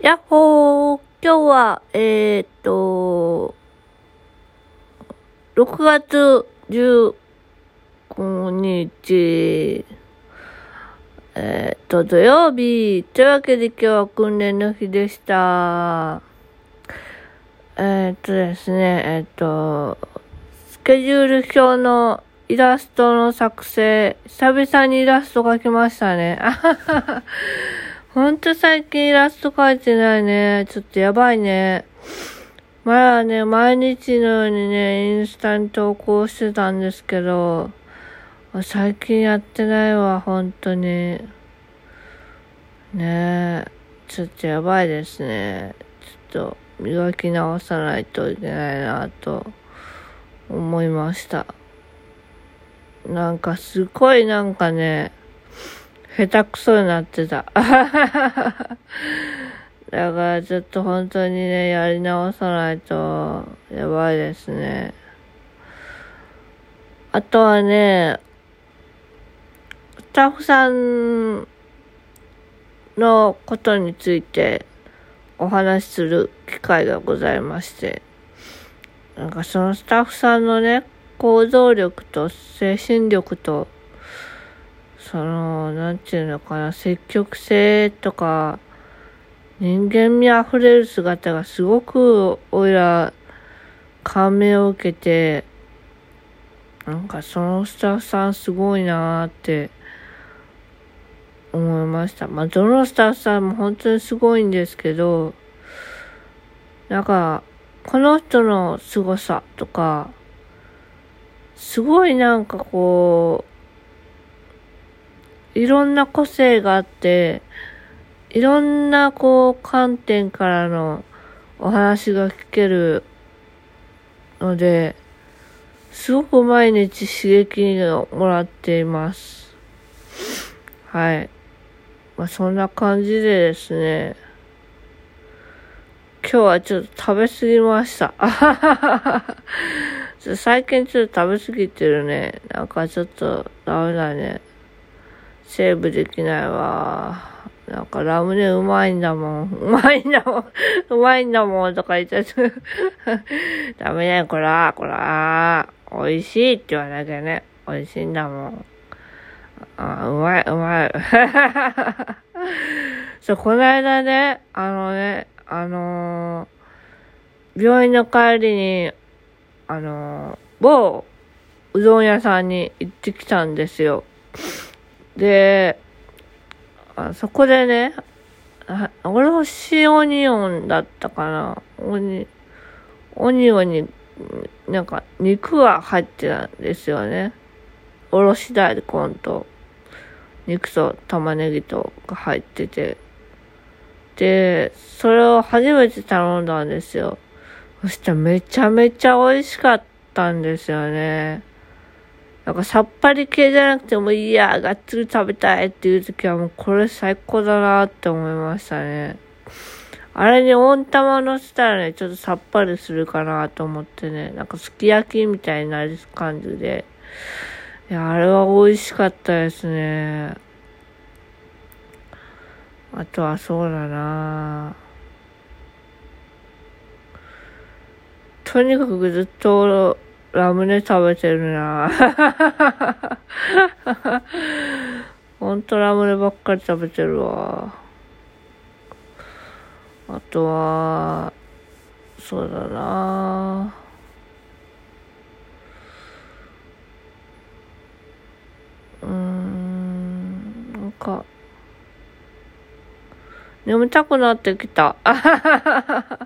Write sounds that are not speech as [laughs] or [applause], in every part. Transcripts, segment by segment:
やっほー今日は、えー、っと、6月15日、えー、っと、土曜日、というわけで今日は訓練の日でした。えー、っとですね、え、っと、スケジュール表のイラストの作成、久々にイラスト描きましたね。あはははほんと最近イラスト描いてないね。ちょっとやばいね。前はね、毎日のようにね、インスタに投稿してたんですけど、最近やってないわ、本当に。ねえ、ちょっとやばいですね。ちょっと磨き直さないといけないなと思いました。なんかすごいなんかね、下手くそになってた。[laughs] だからちょっと本当にね、やり直さないとやばいですね。あとはね、スタッフさんのことについてお話しする機会がございまして、なんかそのスタッフさんのね、行動力と精神力と、その、なんていうのかな、積極性とか、人間味あふれる姿がすごく、おいら、感銘を受けて、なんかそのスタッフさんすごいなーって、思いました。まあ、どのスタッフさんも本当にすごいんですけど、なんか、この人の凄さとか、すごいなんかこう、いろんな個性があって、いろんなこう観点からのお話が聞けるので、すごく毎日刺激をもらっています。はい。まあそんな感じでですね、今日はちょっと食べ過ぎました。[laughs] 最近ちょっと食べ過ぎてるね。なんかちょっとダメだね。セーブできないわ。なんかラムネうまいんだもん。うまいんだもん。うまいんだもんとか言っちゃって。[laughs] ダメだよ、こら、こら。美味しいって言わなきゃね。美味しいんだもん。あ、うまい、うまい。[laughs] そう、この間ね、あのね、あのー病院の帰りに、あのー某うどん屋さんに行ってきたんですよ。で、あそこでね、あおろしオニオンだったかな。オニ、オニオンに、なんか肉が入ってたんですよね。おろし大根と、肉と玉ねぎとが入ってて。で、それを初めて頼んだんですよ。そしたらめちゃめちゃ美味しかったんですよね。なんかさっぱり系じゃなくてもいいや、がっつり食べたいっていう時はもうこれ最高だなって思いましたね。あれに温玉乗せたらね、ちょっとさっぱりするかなと思ってね、なんかすき焼きみたいになる感じで。いや、あれは美味しかったですね。あとはそうだなとにかくずっとラムネ食べてるな [laughs] ほんとラムネばっかり食べてるわ。あとは、そうだなうーん、なんか、眠たくなってきた。[laughs] あ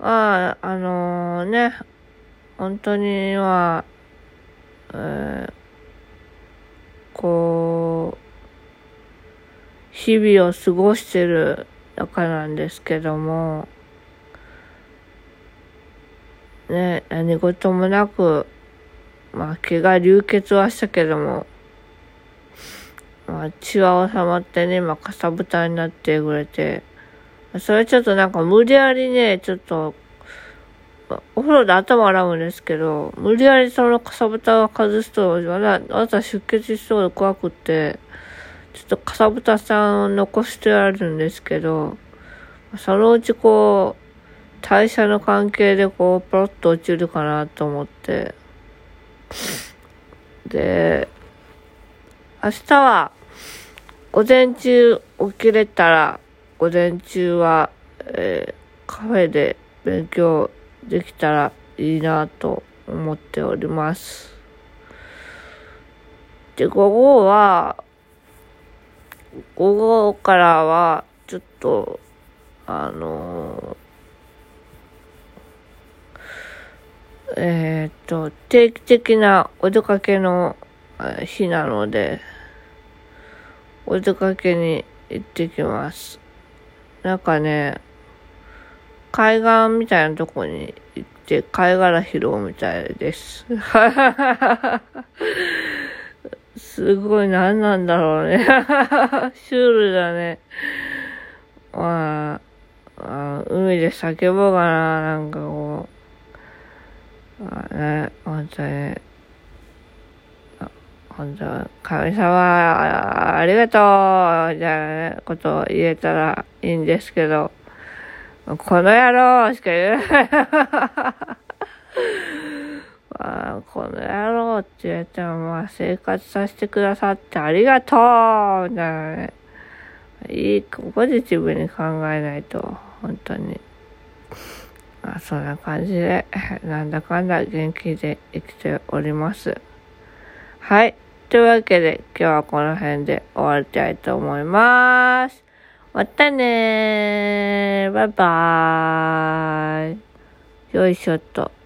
あ、あのね、本当には、えーこう、日々を過ごしてる中なんですけども、ね、何事もなく、まあ、毛が流血はしたけども、まあ、血は収まってね、まあ、かさぶたになってくれて、それちょっとなんか無理やりね、ちょっと、お風呂で頭洗うんですけど、無理やりそのかさぶたを外すと、まだ、まだ出血しそうで怖くて、ちょっとかさぶたさんを残してあるんですけど、そのうちこう、代謝の関係でこう、ポロッと落ちるかなと思って、で、明日は、午前中起きれたら、午前中は、えー、カフェで勉強できたらいいなと思っております。で、午後は、午後からは、ちょっと、あのー、えっ、と、定期的なお出かけの日なので、お出かけに行ってきます。なんかね、海岸みたいなとこに行って貝殻拾うみたいです。[laughs] すごい何なんだろうね。[laughs] シュールだね。まあ、海で叫ぼうかな、なんかこう。まあね、本当に。本当、神様、ありがとう、じゃあね、ことを言えたらいいんですけど。この野郎しか言えない。この野郎って言えても、まあ、生活させてくださってありがとうみたいなね。いい、ポジティブに考えないと、本当に。まあ、そんな感じで、なんだかんだ元気で生きております。はい。というわけで、今日はこの辺で終わりたいと思います。またねー。バイバーイ。よいしょっと。